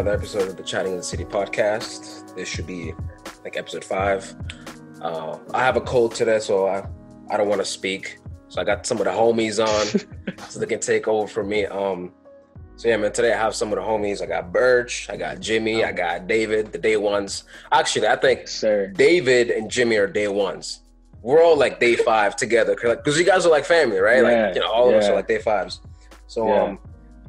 another episode of the Chatting in the City podcast. This should be like episode five. Uh, I have a cold today, so I, I don't want to speak. So I got some of the homies on so they can take over for me. Um, so yeah, man, today I have some of the homies. I got Birch, I got Jimmy, I got David, the day ones. Actually, I think Sir. David and Jimmy are day ones. We're all like day five together because you guys are like family, right? Yeah, like you know, all of us are like day fives. So Yeah. um,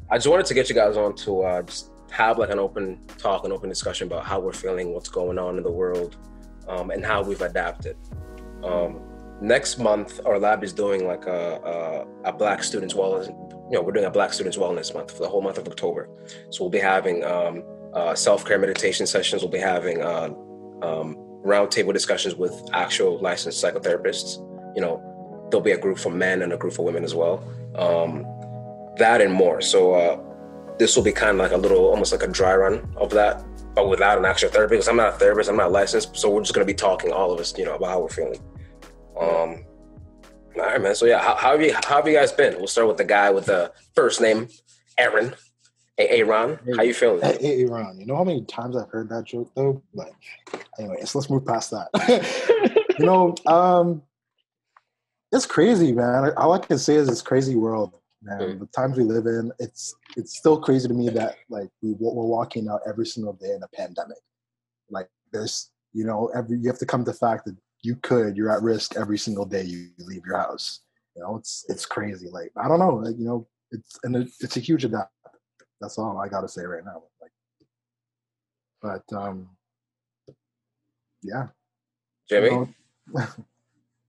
I just wanted to get you guys on to uh, just have like an open talk, and open discussion about how we're feeling, what's going on in the world, um, and how we've adapted. Um, next month, our lab is doing like a, a, a Black Students Wellness. You know, we're doing a Black Students Wellness Month for the whole month of October. So we'll be having um, uh, self-care meditation sessions. We'll be having uh, roundtable discussions with actual licensed psychotherapists. You know, there'll be a group for men and a group for women as well. Um, that and more. So uh, this will be kind of like a little, almost like a dry run of that, but without an actual therapist. Because I'm not a therapist, I'm not licensed, so we're just gonna be talking all of us, you know, about how we're feeling. Um, all right, man. So yeah, how, how have you how have you guys been? We'll start with the guy with the first name, Aaron. Hey, Aaron, how you feeling? Hey, hey, Ron, you know how many times I've heard that joke though? But anyways, let's move past that. you know, um, it's crazy, man. All I can say is it's crazy world, man. Mm. The times we live in, it's it's still crazy to me that like we we're walking out every single day in a pandemic. Like there's, you know, every you have to come to the fact that you could, you're at risk every single day you leave your house. You know, it's it's crazy. Like I don't know, like you know, it's and it, it's a huge adapt. That's all I got to say right now. Like, but um, yeah, Jimmy? you know,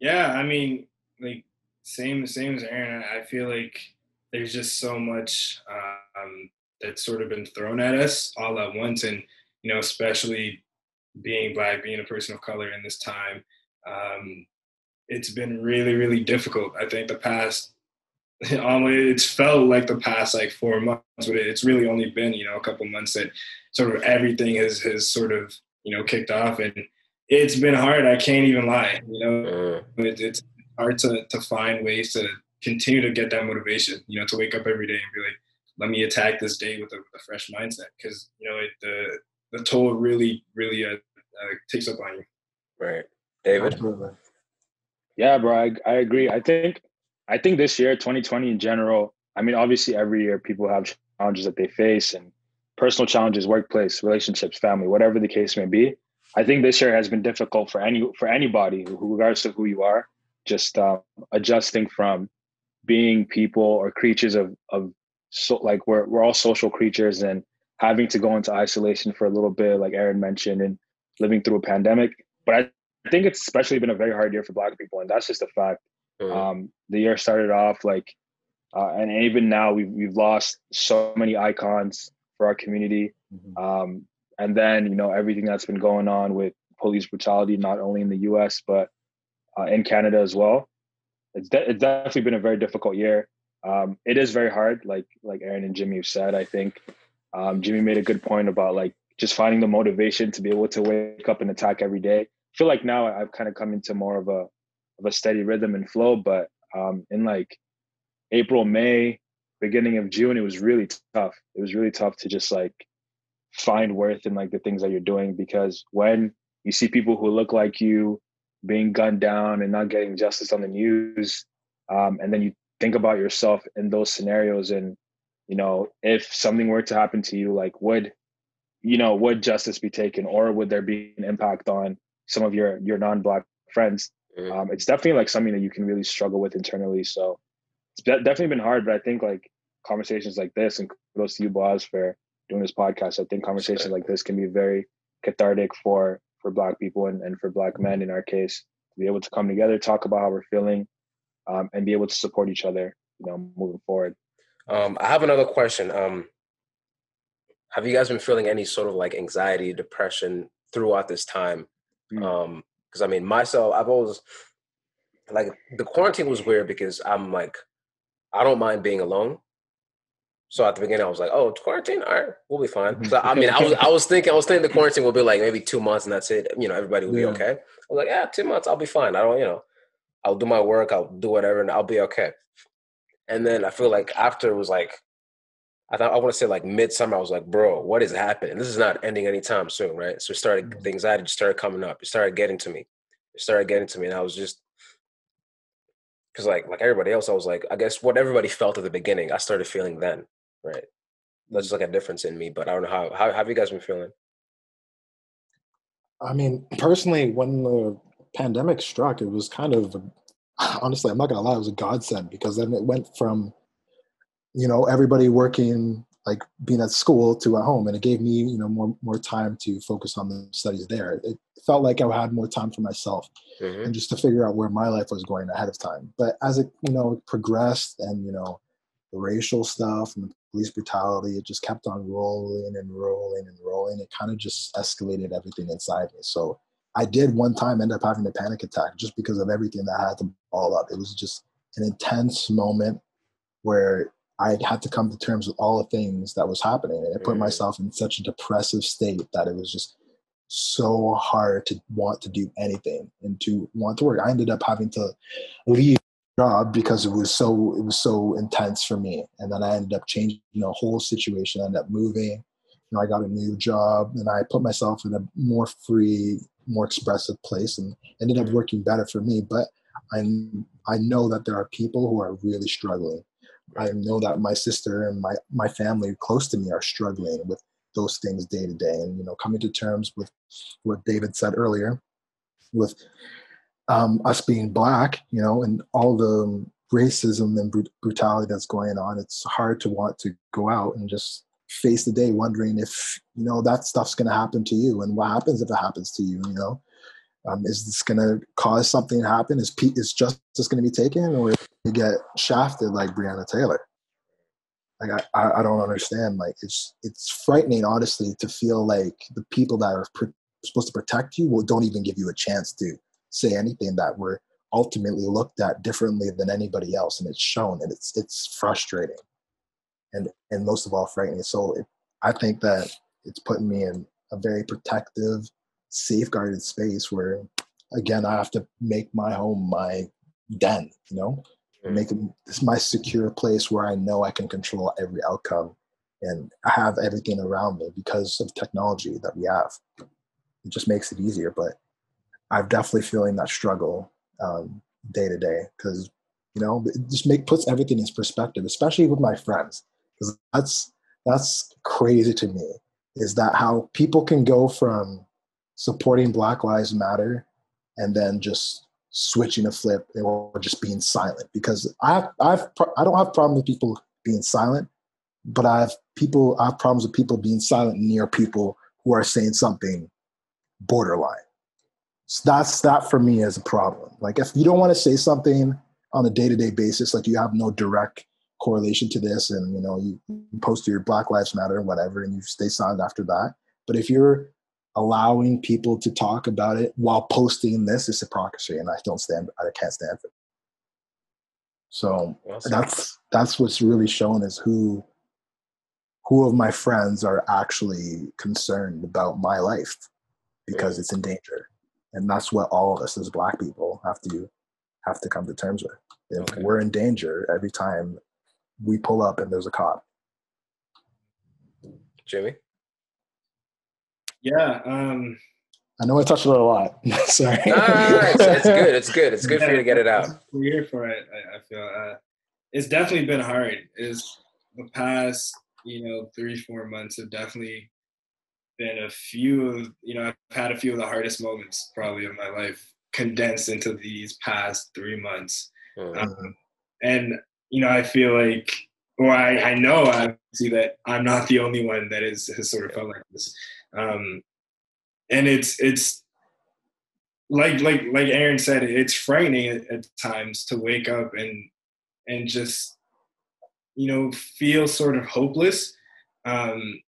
Yeah, I mean, like same same as Aaron. I feel like there's just so much um, that's sort of been thrown at us all at once, and you know, especially being black, being a person of color in this time, um, it's been really really difficult. I think the past. It's felt like the past like four months, but it's really only been you know a couple months that sort of everything has has sort of you know kicked off, and it's been hard. I can't even lie. You know, Mm, it, it's hard to, to find ways to continue to get that motivation, you know, to wake up every day and be like, let me attack this day with a, a fresh mindset. Cause you know, it, the, the toll really, really uh, uh, takes up on you. right. David? absolutely. Yeah, bro, I, I agree. I think I think this year, 2020 in general, I mean, obviously every year people have challenges that they face and personal challenges, workplace, relationships, family, whatever the case may be. I think this year has been difficult for any for anybody, who- regardless of who you are, just uh, adjusting from being people or creatures of of so like we're we're all social creatures and having to go into isolation for a little bit, like Aaron mentioned, and living through a pandemic. But I, I think it's especially been a very hard year for Black people, and that's just a fact. Mm, Um, the year started off like, uh, and even now we've we've lost so many icons for our community. Mhm. Um, and then you know everything that's been going on with police brutality, not only in the U.S. but uh, in Canada as well. It's de- it's definitely been a very difficult year. Um, it is very hard, like like Aaron and Jimmy have said. I think um, Jimmy made a good point about like just finding the motivation to be able to wake up and attack every day. I feel like now I've kind of come into more of a of a steady rhythm and flow. But um, in like April, May, beginning of June, it was really tough. It was really tough to just like find worth in like the things that you're doing because when you see people who look like you being gunned down and not getting justice on the news, um, and then you think about yourself in those scenarios and you know if something were to happen to you like would you know would justice be taken or would there be an impact on some of your your non-black friends mm, um, it's definitely like something that you can really struggle with internally. So it's de- definitely been hard, but I think like conversations like this, and kudos to you, Boaz, for doing this podcast. I think conversations like this can be very cathartic for for Black people and, and for Black men in our case to be able to come together, talk about how we're feeling, um, and be able to support each other, you know, moving forward. Um, I have another question. Um, have you guys been feeling any sort of like anxiety, depression throughout this time? Mm. Um, because I mean, myself, I've always like the quarantine was weird because I'm like, I don't mind being alone. So at the beginning, I was like, "Oh, quarantine, all right, we'll be fine." So I mean, I was I was thinking I was thinking the quarantine will be like maybe two months and that's it. You know, everybody will be Yeah. okay. I was like, "Yeah, two months, I'll be fine. I don't, you know, I'll do my work, I'll do whatever, and I'll be okay." And then I feel like after it was like, I thought I want to say like midsummer. I was like, bro, what is happening? This is not ending anytime soon, right? So it started Mhm. the anxiety just started coming up. It started getting to me. It started getting to me, and I was just because like like everybody else, I was like, I guess what everybody felt at the beginning, I started feeling then, right? That's just like a difference in me. But I don't know how how, how have you guys been feeling? I mean, personally, when the pandemic struck, it was kind of honestly, I'm not gonna lie, it was a godsend because then it went from you know everybody working like being at school to at home, and it gave me you know more more time to focus on the studies there. It felt like I had more time for myself hmm and just to figure out where my life was going ahead of time. But as it you know progressed, and you know the racial stuff and the police brutality, it just kept on rolling and rolling and rolling. It kind of just escalated everything inside me. So I did one time end up having a panic attack just because of everything that had to ball up. It was just an intense moment where I had to come to terms with all the things that was happening. And it put Mhm. myself in such a depressive state that it was just so hard to want to do anything and to want to work. I ended up having to leave job because it was so it was so intense for me. And then I ended up changing the whole situation. I ended up moving. You know, I got a new job and I put myself in a more free, more expressive place and ended up working better for me. But I I know that there are people who are really struggling. I know that my sister and my my family close to me are struggling with those things day to day, and you know, coming to terms with what David said earlier, with um, us being black, you know, and all the racism and brut- brutality that's going on. It's hard to want to go out and just face the day, wondering if you know that stuff's going to happen to you, and what happens if it happens to you. You know, um, is this going to cause something to happen? Is Pete is justice going to be taken, or you get shafted like Breonna Taylor? Like I, I, I don't understand. Like it's it's frightening, honestly, to feel like the people that are pr- supposed to protect you will don't even give you a chance to say anything that we're ultimately looked at differently than anybody else, and it's shown, and it's it's frustrating, and and most of all frightening. So it, I think that it's putting me in a very protective, safeguarded space where, again, I have to make my home my den. You know, Mm. make it this my secure place where I know I can control every outcome, and I have everything around me because of technology that we have. It just makes it easier, but I'm definitely feeling that struggle um, day to day because you know it just make puts everything in perspective, especially with my friends because that's that's crazy to me. Is that how people can go from supporting Black Lives Matter and then just switching a flip or just being silent? Because I I've I don't have problem with people being silent, but I have people I have problems with people being silent near people who are saying something borderline. So that's that for me is a problem. Like if you don't want to say something on a day-to-day basis, like you have no direct correlation to this, and you know you post your Black Lives Matter and whatever, and you stay silent after that. But if you're allowing people to talk about it while posting this, is hypocrisy, and I don't stand. I can't stand for it. So that's that's what's really shown is who who of my friends are actually concerned about my life because it's in danger and that's what all of us as black people have to have to come to terms with if Okay. we're in danger every time we pull up and there's a cop Jimmy. Yeah. Um, i know i touched on it a lot sorry No, no, no, no, it's, it's good. It's good. It's good for you to get it out. We're here for it. I, I feel uh, it's definitely been hard. Is the past, you know, three four months have definitely been a few of you know I've had a few of the hardest moments probably of my life condensed into these past three months. Mm. Um, and you know, I feel like, or I, I know obviously that I'm not the only one that is has sort of felt like this. Um, and it's it's like like like Aaron said, it's frightening at, at times to wake up and and just you know feel sort of hopeless um,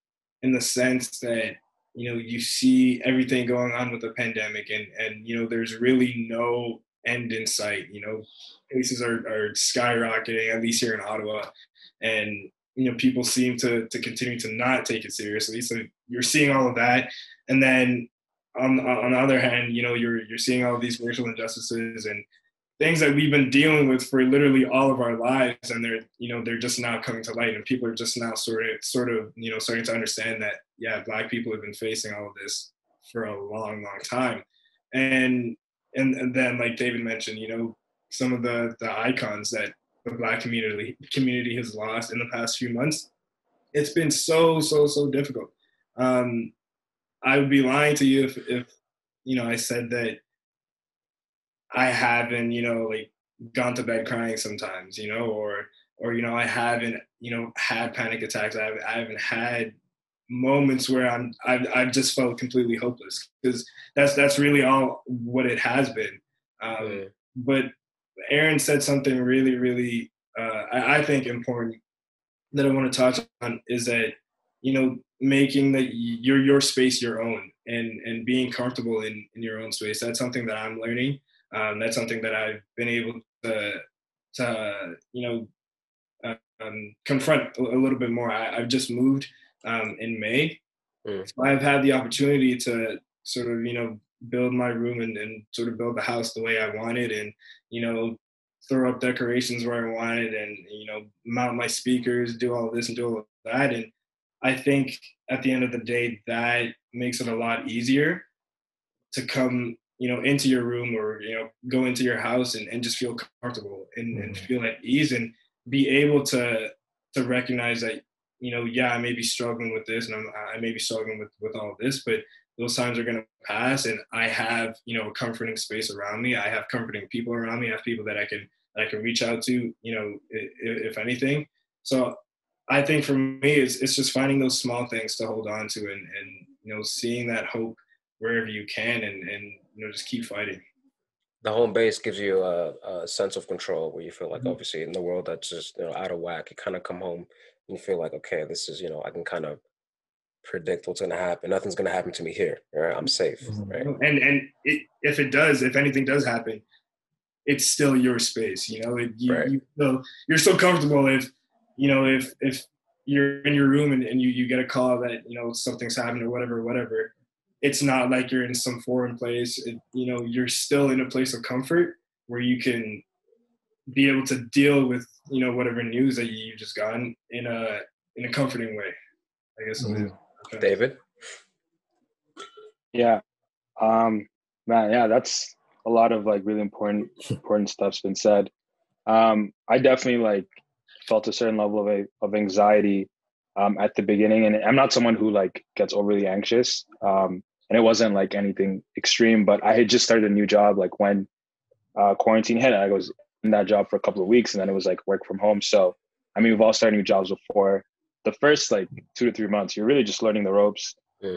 in the sense that you know you see everything going on with the pandemic and and you know there's really no end in sight. You know, cases are are skyrocketing at least here in Ottawa, and you know people seem to to continue to not take it seriously. So you're seeing all of that, and then on on the other hand, you know you're you're seeing all these racial injustices and things that we've been dealing with for literally all of our lives and they're you know they're just now coming to light and people are just now sort of sort of you know starting to understand that yeah black people have been facing all of this for a long long time. And and, and then like david mentioned you know some of the the icons that the black community community has lost in the past few months it's been so so so difficult. Um i would be lying to you if if you know i said that I haven't, you know, like gone to bed crying sometimes, you know, or or you know, I haven't, you know, had panic attacks. I haven't, I haven't had moments where I'm I've, I've just felt completely hopeless because that's that's really all what it has been. Um, mm. But Aaron said something really, really, uh, I, I think important that I want to touch on is that you know making the your your space your own and and being comfortable in in your own space. That's something that I'm learning um, that's something that I've been able to, to you know, um, confront a, little bit more. I, have just moved um, in May, mm. so I've had the opportunity to sort of you know build my room and, and sort of build the house the way I wanted, and you know throw up decorations where I wanted, and you know mount my speakers, do all this and do all that, and I think at the end of the day that makes it a lot easier to come you know into your room or you know go into your house and, and just feel comfortable and, and mm-hmm. feel at ease and be able to to recognize that you know yeah i may be struggling with this and I'm, i may be struggling with with all this but those times are going to pass and i have you know a comforting space around me. I have comforting people around me. I have people that i can that i can reach out to you know if, if anything. So i think for me it's, it's just finding those small things to hold on to and and you know seeing that hope wherever you can and and you know just keep fighting the home base gives you a, a sense of control where you feel like mm-hmm. obviously in the world that's just you know out of whack you kind of come home and you feel like okay this is you know i can kind of predict what's going to happen nothing's going to happen to me here right? i'm safe mm-hmm. right and and it, if it does if anything does happen it's still your space you know you, right. you you're so comfortable if you know if if you're in your room and, and you, you get a call that you know something's happened or whatever whatever it's not like you're in some foreign place. It, you know, you're still in a place of comfort where you can be able to deal with you know whatever news that you just gotten in a in a comforting way. I guess. Mm-hmm. Okay. David. Yeah, um, man. Yeah, that's a lot of like really important important stuff's been said. Um, I definitely like felt a certain level of of anxiety um, at the beginning, and I'm not someone who like gets overly anxious. Um, and it wasn't like anything extreme. But I had just started a new job like when uh, quarantine hit. I was in that job for a couple of weeks, and then it was like work from home. So I mean, we've all started new jobs before. The first like two to three months, you're really just learning the ropes.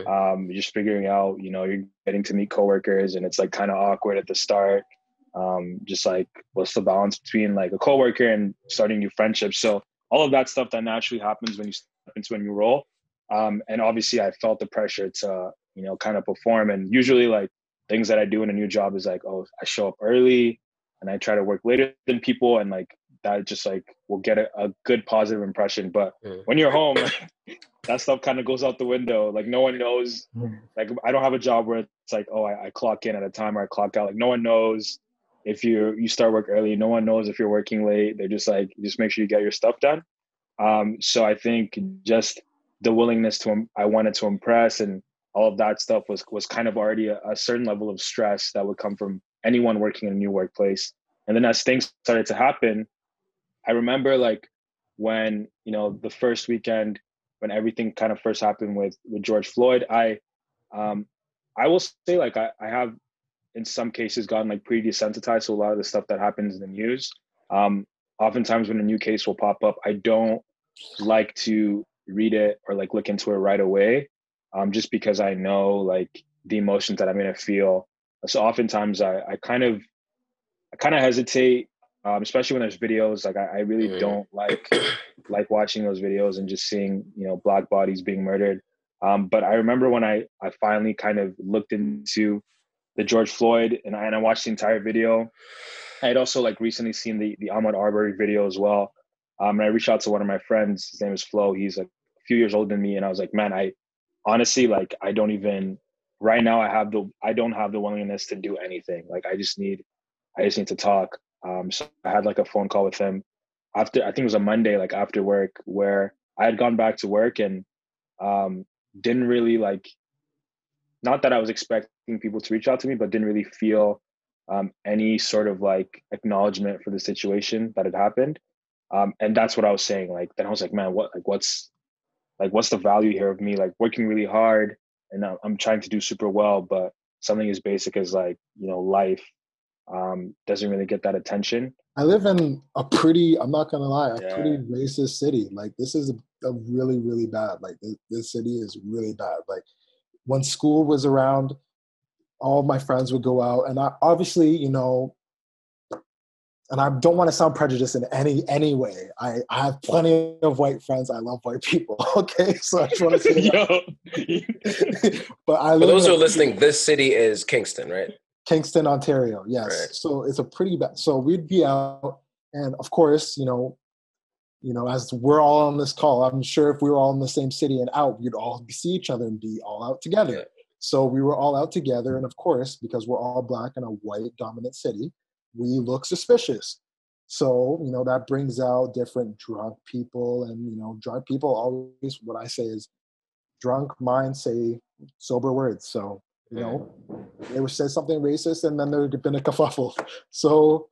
Um, you're just figuring out, you know, you're getting to meet coworkers, and it's like kind of awkward at the start. Um, just like what's the balance between like a coworker and starting new friendships. So all of that stuff that naturally happens when you step into a new role. Um, and obviously, I felt the pressure to you know, kind of perform. And usually, like things that I do in a new job is like, oh, I show up early and I try to work later than people, and like that just like will get a, a good positive impression. But mm. when you're home, that stuff kind of goes out the window. Like no one knows. Mm. Like I don't have a job where it's like, oh, I, I clock in at a time or I clock out. Like no one knows if you you start work early. No one knows if you're working late. They're just like, just make sure you get your stuff done. Um, so I think just the willingness to I wanted to impress and all of that stuff was was kind of already a, a, certain level of stress that would come from anyone working in a new workplace. And then as things started to happen i remember like when you know the first weekend when everything kind of first happened with with george floyd i um i will say like i, I have in some cases gotten like pretty desensitized to a lot of the stuff that happens in the news. Um oftentimes when a new case will pop up i don't like to read it or like look into it right away um, just because I know like the emotions that I'm gonna feel. So oftentimes I, I kind of I kind of hesitate, um, especially when there's videos. Like I, I really mm. don't like like watching those videos and just seeing you know black bodies being murdered. Um, but I remember when I I finally kind of looked into the George Floyd and I, and I watched the entire video. I had also like recently seen the the Ahmaud Arbery video as well. Um, and I reached out to one of my friends. His name is Flo. He's like a few years older than me, and I was like, man, I honestly like i don't even right now i have the i don't have the willingness to do anything like i just need i just need to talk Um, so I had like a phone call with him after I think it was a Monday, like after work, where I had gone back to work and um, didn't really like. Not that I was expecting people to reach out to me, but didn't really feel um, any sort of like acknowledgement for the situation that had happened. Um, and that's what I was saying. Like then I was like, man, what like what's like what's the value here of me like working really hard and I'm trying to do super well, but something as basic as like you know life um, doesn't really get that attention. I live in a pretty, I'm not gonna lie, a yeah. pretty racist city. Like this is a, a really, really bad. Like this, this, city is really bad. Like when school was around, all my friends would go out, and I obviously, you know, and I don't want to sound prejudiced in any any way. I, I have plenty of white friends. I love white people. Okay, so I just want to say that. but I. For those who are listening, this city is Kingston, right? Kingston, Ontario. Yes. Right. So it's a pretty bad. So we'd be out, and of course, you know, you know, as we're all on this call, I'm sure if we were all in the same city and out, we'd all see each other and be all out together. Yeah. So we were all out together, and of course, because we're all black in a white dominant city, we look suspicious. So, you know, that brings out different drunk people. And, you know, drunk people always, what I say is, drunk minds say sober words. So, you know, they would say something racist and then there'd been a kerfuffle. So,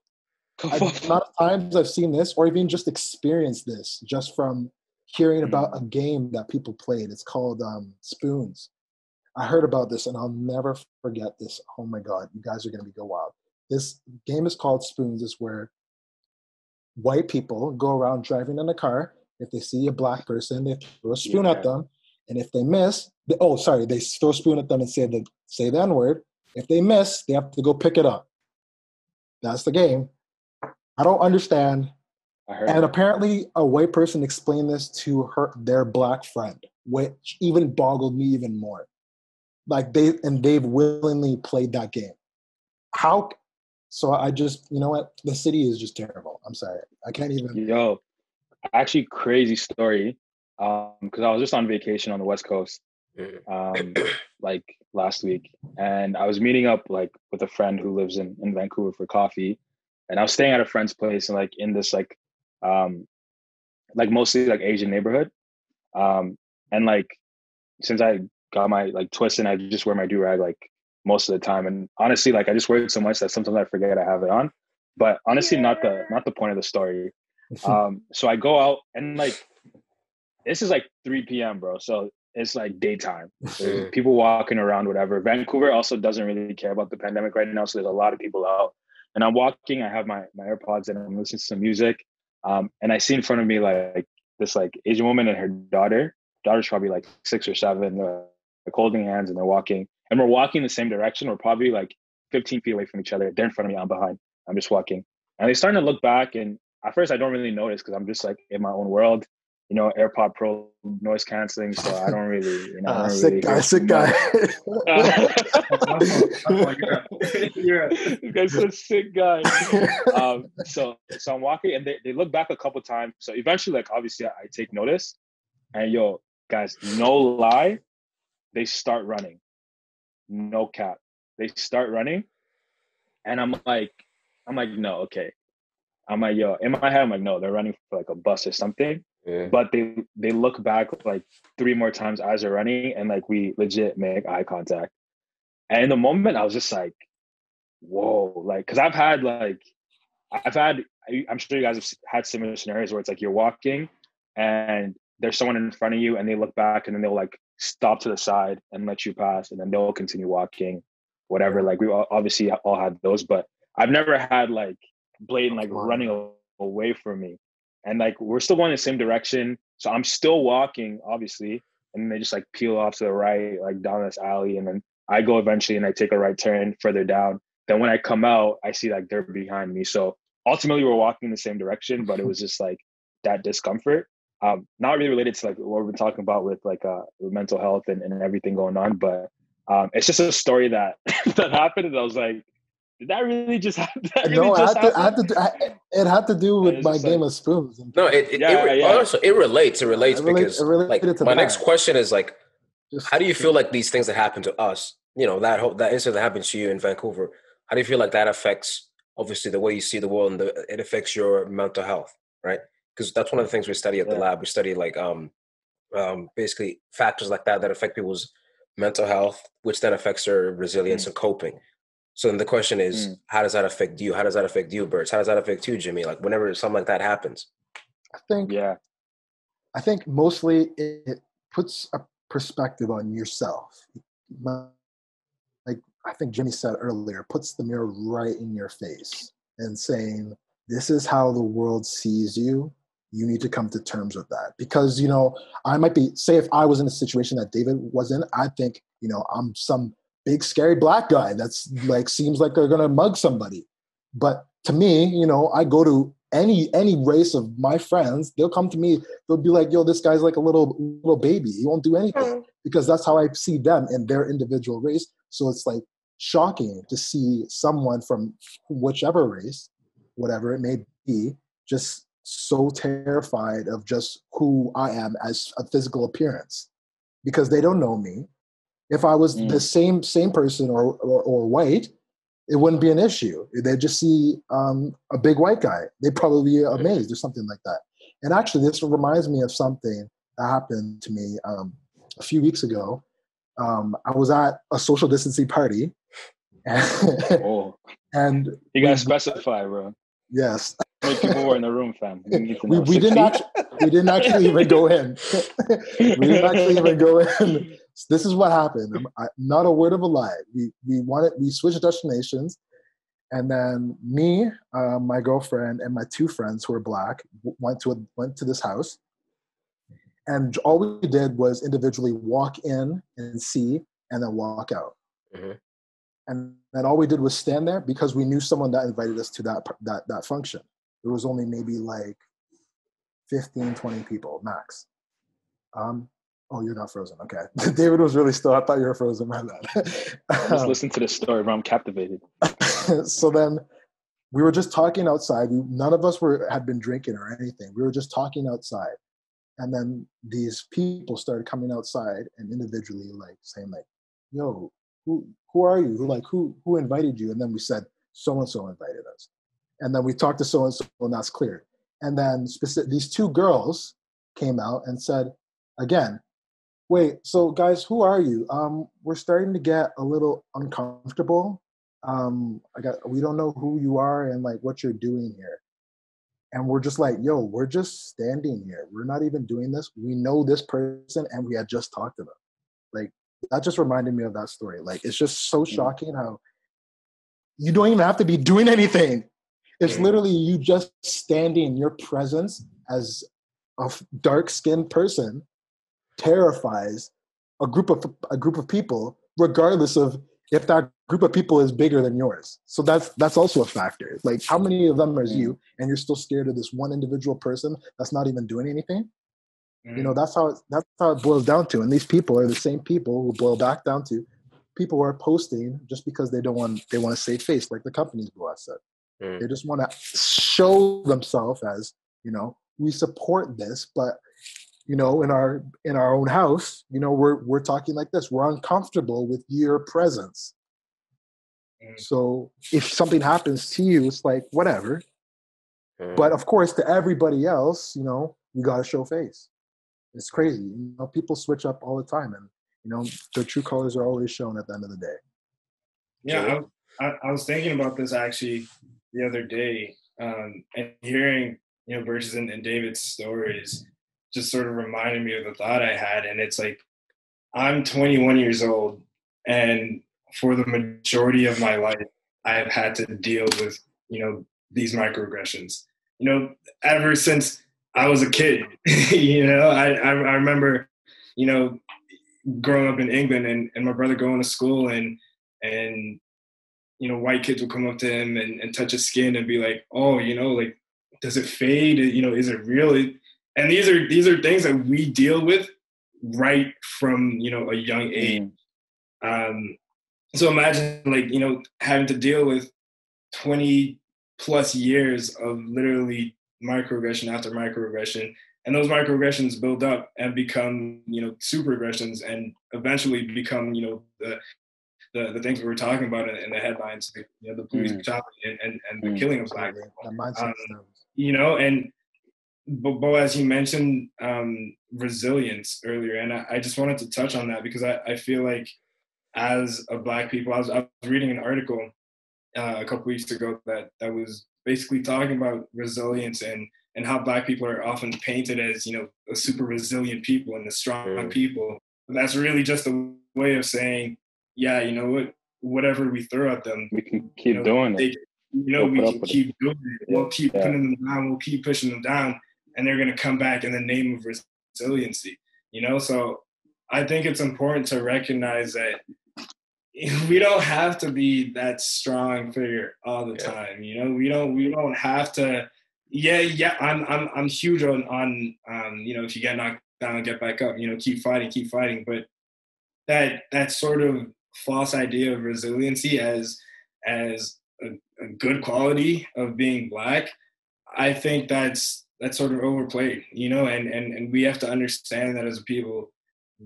a lot of times I've seen this or even just experienced this just from hearing mm. about a game that people played. It's called um, Spoons. I heard about this and I'll never forget this. Oh my God, you guys are going to be go wild. This game is called Spoons, is where white people go around driving in a car. If they see a black person, they throw a spoon yeah. at them. And if they miss, they, oh, sorry, they throw a spoon at them and say the, say the N word. If they miss, they have to go pick it up. That's the game. I don't understand. I and that. apparently, a white person explained this to her their black friend, which even boggled me even more. Like they and they've willingly played that game. How so I just, you know what? The city is just terrible. I'm sorry. I can't even. Yo, actually, crazy story. Um, because I was just on vacation on the West Coast, um, like last week, and I was meeting up like with a friend who lives in in Vancouver for coffee, and I was staying at a friend's place and like in this like, um, like mostly like Asian neighborhood, um, and like since I got my like twist and I just wear my do rag like most of the time. And honestly, like I just wear it so much that sometimes I forget I have it on. But honestly, yeah. not the not the point of the story. um, so I go out and like this is like 3 p.m. bro. So it's like daytime. people walking around, whatever. Vancouver also doesn't really care about the pandemic right now. So there's a lot of people out. And I'm walking, I have my, my AirPods and I'm listening to some music. Um, and I see in front of me like this like Asian woman and her daughter. Daughter's probably like six or seven, uh, like holding hands and they're walking and we're walking in the same direction. We're probably like 15 feet away from each other. They're in front of me. I'm behind. I'm just walking. And they starting to look back. And at first, I don't really notice because I'm just like in my own world. You know, AirPod Pro noise canceling, so I don't really, you know, uh, sick really guy, sick guy. this guy's a sick guy. Um, so, so I'm walking, and they, they look back a couple times. So eventually, like obviously, I, I take notice, and yo, guys, no lie, they start running no cap. They start running, and I'm like, I'm like, no, okay. I'm like, yo, in my head, I'm like, no, they're running for like a bus or something. Yeah. But they they look back like three more times as they're running, and like we legit make eye contact. And in the moment, I was just like, whoa, like, cause I've had like, I've had, I'm sure you guys have had similar scenarios where it's like you're walking and there's someone in front of you and they look back and then they'll like stop to the side and let you pass and then they'll continue walking whatever like we all, obviously all had those but i've never had like blatant like running away from me. And like we're still going the same direction so i'm still walking obviously and they just like peel off to the right like down this alley and then i go eventually and i take a right turn further down. Then when i come out i see like they're behind me. So ultimately we're walking in the same direction but it was just like that discomfort um, not really related to like what we've been talking about with like uh, with mental health and, and everything going on, but um, it's just a story that that happened, and I was like, did that really just happen? Really no, just I, had to, I had to. Do, I, it had to do with my game like, of spoons. No, it it, yeah, it, yeah. also it relates. It relates it because like my that. next question is like, just, how do you feel like these things that happen to us? You know that whole, that incident that happened to you in Vancouver. How do you feel like that affects obviously the way you see the world and the, it affects your mental health, right? Because that's one of the things we study at the lab. We study like um, um, basically factors like that that affect people's mental health, which then affects their resilience mm. and coping. So then the question is, mm. how does that affect you? How does that affect you, Birch? How does that affect you, Jimmy? Like whenever something like that happens. I think yeah. I think mostly it puts a perspective on yourself. Like I think Jimmy said earlier, puts the mirror right in your face and saying, This is how the world sees you. You need to come to terms with that. Because, you know, I might be, say, if I was in a situation that David was in, I think, you know, I'm some big scary black guy that's like seems like they're gonna mug somebody. But to me, you know, I go to any any race of my friends, they'll come to me, they'll be like, yo, this guy's like a little little baby. He won't do anything. Mm. Because that's how I see them in their individual race. So it's like shocking to see someone from whichever race, whatever it may be, just so terrified of just who I am as a physical appearance because they don't know me. If I was mm. the same same person or, or, or white, it wouldn't be an issue. They'd just see um, a big white guy. They'd probably be amazed or something like that. And actually, this reminds me of something that happened to me um, a few weeks ago. Um, I was at a social distancing party. And, oh. and you gotta specify, bro. Yes. How many people were in the room, fam? We, we didn't actually, we didn't actually even go in. we didn't actually even go in. This is what happened. I, not a word of a lie. We we wanted we switched destinations, and then me, uh, my girlfriend, and my two friends who are black went to a, went to this house, and all we did was individually walk in and see, and then walk out. Mm-hmm. And then all we did was stand there because we knew someone that invited us to that that that function. There was only maybe like 15, 20 people max. Um, oh, you're not frozen. Okay. David was really still. I thought you were frozen. My bad. Just listen to the story, but I'm captivated. so then we were just talking outside. We, none of us were had been drinking or anything. We were just talking outside. And then these people started coming outside and individually like saying like, yo, who who are you? Who like who who invited you? And then we said, so and so invited us. And then we talked to so and so, and that's clear. And then specific, these two girls came out and said, again, wait, so guys, who are you? Um, we're starting to get a little uncomfortable. Um, I got we don't know who you are and like what you're doing here. And we're just like, yo, we're just standing here. We're not even doing this. We know this person and we had just talked to them. Like that just reminded me of that story. Like it's just so shocking how you don't even have to be doing anything. It's literally you just standing, your presence as a dark skinned person terrifies a group of a group of people, regardless of if that group of people is bigger than yours. So that's that's also a factor. Like how many of them are you, and you're still scared of this one individual person that's not even doing anything? Mm. You know, mm. that's how it, that's how it boils down to. And these people are the same people who boil back down to people who are posting just because they don't want they want to save face, like the companies boss said. Mm. They just want to show themselves as you know we support this, but you know in our in our own house, you know we're we're talking like this. We're uncomfortable with your presence. Mm. So if something happens to you, it's like whatever. Mm. But of course, to everybody else, you know, you got to show face. It's crazy. You know, people switch up all the time, and you know their true colors are always shown at the end of the day. Yeah, I, I, was thinking about this actually the other day, um, and hearing you know Birch's and, and David's stories just sort of reminded me of the thought I had, and it's like I'm 21 years old, and for the majority of my life, I have had to deal with you know these microaggressions. You know, ever since I was a kid. you know, I, I, I remember, you know, growing up in England and, and my brother going to school and and you know white kids will come up to him and, and touch his skin and be like, oh, you know, like does it fade? You know, is it real? And these are these are things that we deal with right from you know a young age. Mm. Um, so imagine like you know having to deal with 20 plus years of literally microaggression after microaggression and those microaggressions build up and become you know superaggressions, and eventually become you know the the, the things we were talking about in, in the headlines, you know, the police mm. and, and, and the mm. killing of black people. Um, you know, and but, but as you mentioned um, resilience earlier, and I, I, just wanted to touch on that because I, I feel like as a black people, I was, I was reading an article uh, a couple weeks ago that that was basically talking about resilience and and how black people are often painted as you know a super resilient people and the strong mm. people. But that's really just a way of saying, yeah, you know what, whatever we throw at them, we can keep you know, doing they, it. You know, we'll we can keep it. doing it. We'll keep yeah. putting them down. We'll keep pushing them down, and they're going to come back in the name of resiliency. You know, so I think it's important to recognize that we don't have to be that strong figure all the yeah. time. You know, we don't we don't have to. Yeah, yeah. I'm I'm I'm huge on on um, you know if you get knocked down, get back up. You know, keep fighting, keep fighting. But that that sort of false idea of resiliency as as a, a good quality of being black, I think that's that's sort of overplayed. You know, and and and we have to understand that as a people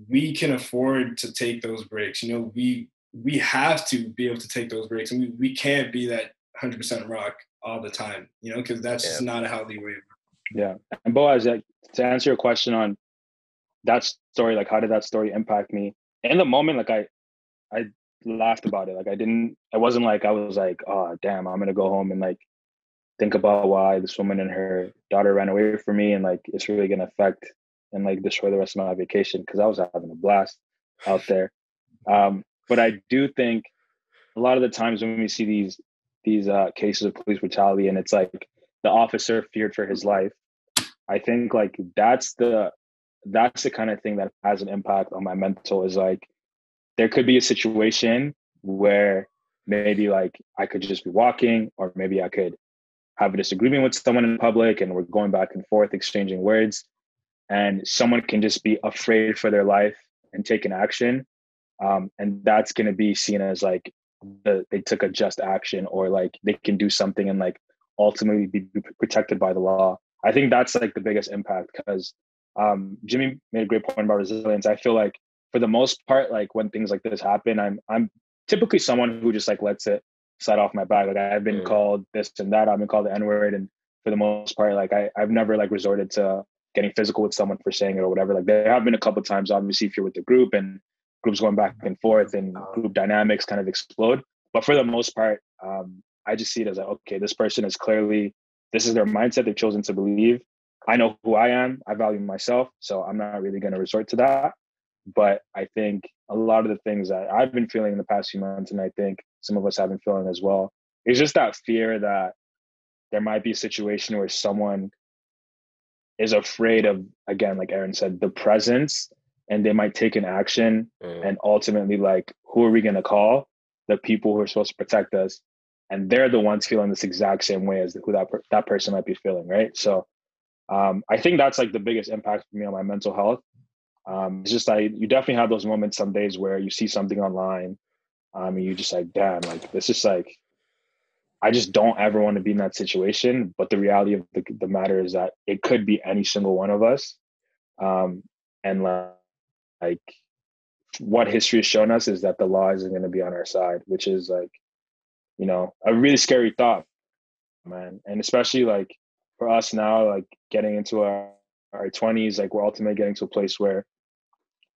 we can afford to take those breaks. You know, we we have to be able to take those breaks, and we, we can't be that hundred percent rock all the time. You know, because that's yeah. just not a healthy way. Yeah, and Boaz, to answer your question on that story, like how did that story impact me? In the moment, like I, I laughed about it. Like I didn't. I wasn't like I was like, oh damn, I'm gonna go home and like think about why this woman and her daughter ran away from me, and like it's really gonna affect and like destroy the rest of my vacation because I was having a blast out there. Um, but I do think a lot of the times when we see these these uh, cases of police brutality and it's like the officer feared for his life, I think like that's the that's the kind of thing that has an impact on my mental is like there could be a situation where maybe like I could just be walking or maybe I could have a disagreement with someone in public and we're going back and forth exchanging words and someone can just be afraid for their life and take an action um, and that's going to be seen as like the, they took a just action or like they can do something and like ultimately be protected by the law. I think that's like the biggest impact because um, jimmy made a great point about resilience. I feel like for the most part like when things like this happen i'm i'm typically someone who just like lets it slide off my back like i've been mm. called this and that i've been called the n-word and for the most part like I, i've never like resorted to getting physical with someone for saying it or whatever like there have been a couple times obviously if you're with the group and groups going back and forth and group dynamics kind of explode. But for the most part, um, I just see it as like, okay, this person is clearly, this is their mindset. They've chosen to believe. I know who I am. I value myself. So I'm not really going to resort to that. But I think a lot of the things that I've been feeling in the past few months, and I think some of us have been feeling as well, is just that fear that there might be a situation where someone is afraid of, again, like Aaron said, the presence and they might take an action mm. and ultimately like who are we going to call the people who are supposed to protect us and they're the ones feeling this exact same way as who that per- that person might be feeling right so um, i think that's like the biggest impact for me on my mental health um, it's just like you definitely have those moments some days where you see something online um, and you just like damn like this is like i just don't ever want to be in that situation but the reality of the, the matter is that it could be any single one of us um, and like like what history has shown us is that the law isn't going to be on our side, which is like, you know, a really scary thought, man. And especially like for us now, like getting into our our twenties, like we're ultimately getting to a place where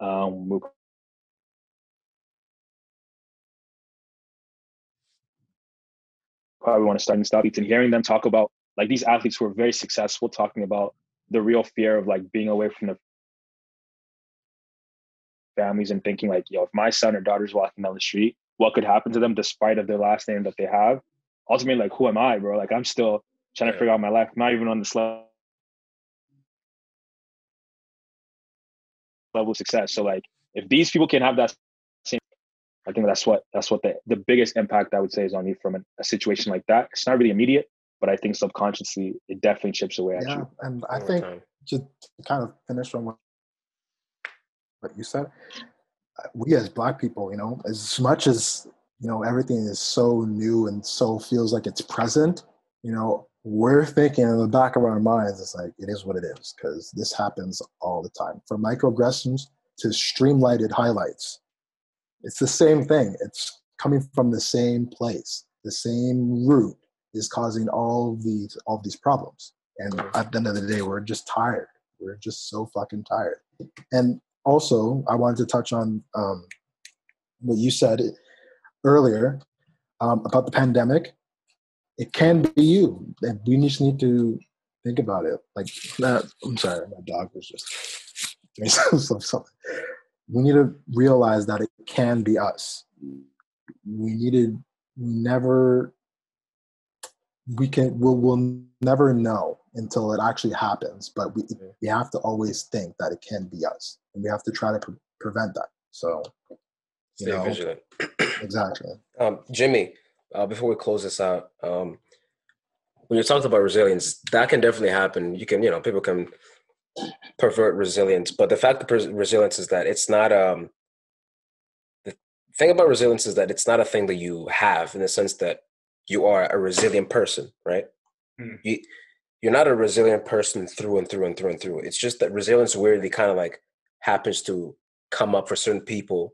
um we probably want to start and stop and hearing them talk about like these athletes who are very successful talking about the real fear of like being away from the families and thinking like, yo, if my son or daughter's walking down the street, what could happen to them despite of their last name that they have? Ultimately, like, who am I, bro? Like, I'm still trying to figure out my life. I'm not even on this level level of success. So like, if these people can have that same, I think that's what that's what the the biggest impact I would say is on you from a, a situation like that. It's not really immediate, but I think subconsciously it definitely chips away at yeah, you. and I think to kind of finish on what what you said, uh, we as Black people, you know, as much as you know everything is so new and so feels like it's present, you know, we're thinking in the back of our minds, it's like it is what it is because this happens all the time. From microaggressions to streamlighted highlights, it's the same thing. It's coming from the same place, the same root is causing all these all these problems. And at the end of the day, we're just tired. We're just so fucking tired. And also, I wanted to touch on um, what you said earlier um, about the pandemic. It can be you, and we just need to think about it. Like, that, I'm sorry, my dog was just doing something. We need to realize that it can be us. We needed, we never, we can, we'll, we'll never know until it actually happens. But we, we have to always think that it can be us, and we have to try to pre- prevent that. So, Stay know, vigilant. exactly. Um, Jimmy, uh, before we close this out, um, when you talked about resilience, that can definitely happen. You can, you know, people can pervert resilience, but the fact of resilience is that it's not um the thing about resilience is that it's not a thing that you have in the sense that you are a resilient person, right? Mm. You you're not a resilient person through and through and through and through. It's just that resilience weirdly kind of like happens to come up for certain people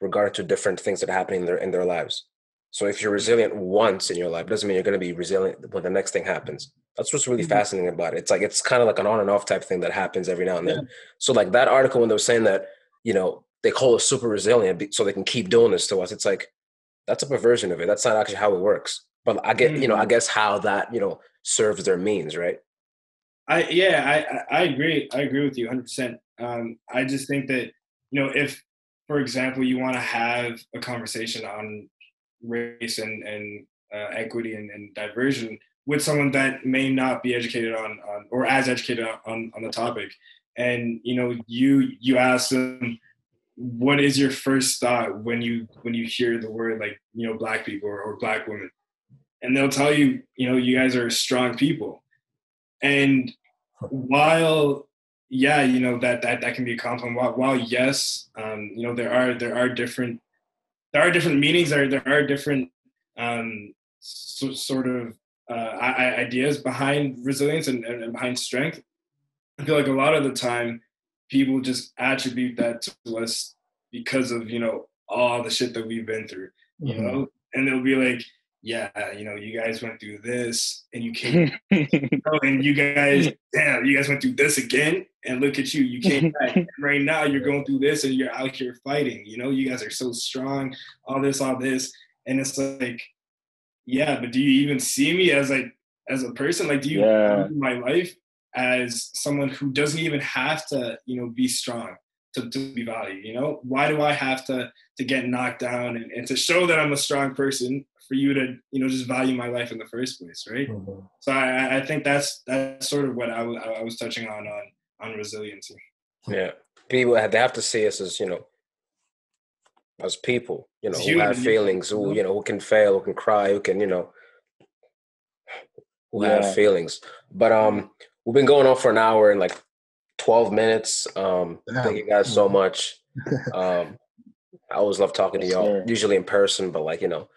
regarding to different things that are happening in their in their lives. So if you're resilient once in your life, doesn't mean you're going to be resilient when the next thing happens. That's what's really mm-hmm. fascinating about it. It's like it's kind of like an on and off type thing that happens every now and then. Yeah. So like that article when they were saying that, you know, they call us super resilient so they can keep doing this to us. It's like that's a perversion of it. That's not actually how it works. But I get, mm-hmm. you know, I mm-hmm. guess how that, you know, serves their means, right? I yeah, I I agree. I agree with you 100. Um, percent I just think that you know if, for example, you want to have a conversation on race and, and uh, equity and, and, diversion with someone that may not be educated on, on or as educated on, on the topic. And you know you you ask them what is your first thought when you when you hear the word like you know black people or, or black women? And they'll tell you you know you guys are strong people. And while yeah you know that that that can be a compliment while, while yes um you know there are there are different there are different meanings. There there are different um, so, sort of uh, ideas behind resilience and, and, behind strength. I feel like a lot of the time people just attribute that to us because of you know all the shit that we've been through, you mm-hmm. know, and they'll be like, yeah, you know, you guys went through this and you came, back. Oh, and you guys, damn, you guys went through this again, and look at you, you came back. right now, you're going through this, and you're out here fighting. You know, you guys are so strong. All this, all this, and it's like, yeah, but do you even see me as like as a person? Like, do you yeah. my life as someone who doesn't even have to, you know, be strong? To, to be valued you know why do i have to to get knocked down and, and to show that i'm a strong person for you to you know just value my life in the first place right mm-hmm. so I, I think that's that's sort of what I, w- I was touching on on on resiliency yeah people they have to see us as you know as people you know who have feelings who you know who can fail who can cry who can you know who yeah. have feelings but um we've been going on for an hour and like 12 minutes um Damn. thank you guys so mm-hmm. much um I always love talking to y'all, usually in person, but like, you know,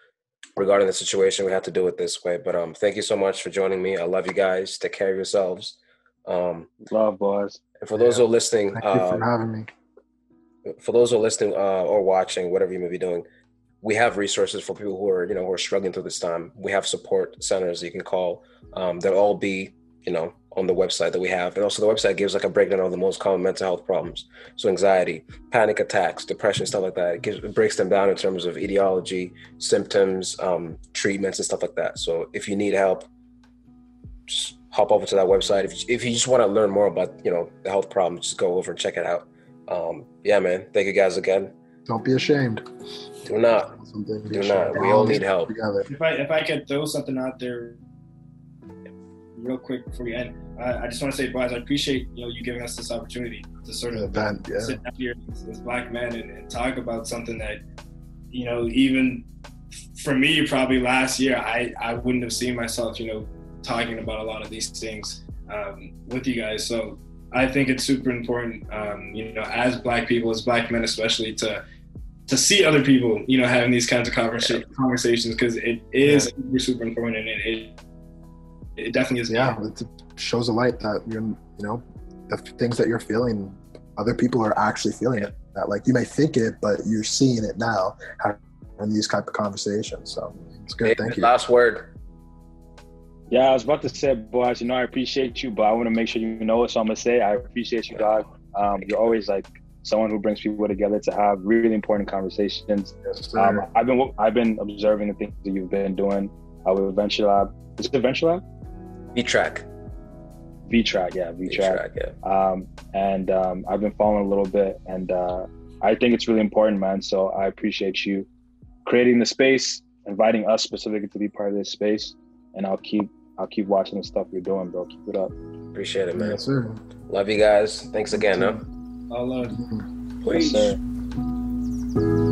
regarding the situation. We have to do it this way. But um, thank you so much for joining me. I love you guys. Take care of yourselves. Um, love, boys. And for those yeah. who are listening, thank you for um, having me. For those who are listening uh, or watching, whatever you may be doing, we have resources for people who are you know who are struggling through this time. We have support centers you can call. Um, they'll all be you know on the website that we have. And also the website gives like a breakdown of the most common mental health problems. So anxiety, panic attacks, depression, stuff like that. It, gives, it breaks them down in terms of etiology, symptoms, um, treatments and stuff like that. So if you need help, just hop over to that website. If you, if you just want to learn more about, you know, the health problems, just go over and check it out. Um, yeah, man. Thank you guys again. Don't be ashamed. Do not. Do not. We all need help. If I if I could throw something out there real quick before we end, uh, I just want to say, boys, I appreciate you know you giving us this opportunity to sort of yeah. sit down here as, black men and, and, talk about something that you know even for me probably last year I I wouldn't have seen myself you know talking about a lot of these things um, with you guys. So I think it's super important, um, you know, as black people, as black men especially, to to see other people, you know, having these kinds of conversa- conversations because it is yeah. super, super important and it, it it definitely is. Yeah, it shows a light that you're, you know, the things that you're feeling, other people are actually feeling it. That like you may think it, but you're seeing it now. How and these type of conversations. So it's good. Thank you. Last word. Yeah, I was about to say, boys, you know, I appreciate you, but I want to make sure you know it. So I'm gonna say I appreciate you, dog. Um, you're always like someone who brings people together to have really important conversations. Yes, um, I've been I've been observing the things that you've been doing uh, with Venture Lab. Is it Venture Lab? V Track. V Track, yeah, V Track. Yeah. Um, and um, I've been following a little bit, and uh, I think it's really important, man. So I appreciate you creating the space, inviting us specifically to be part of this space, and I'll keep I'll keep watching the stuff you're doing, bro. Keep it up. Appreciate it, man. Yes, sir. Love you guys. Thanks again, huh? All love. Mhm. Yes, sir.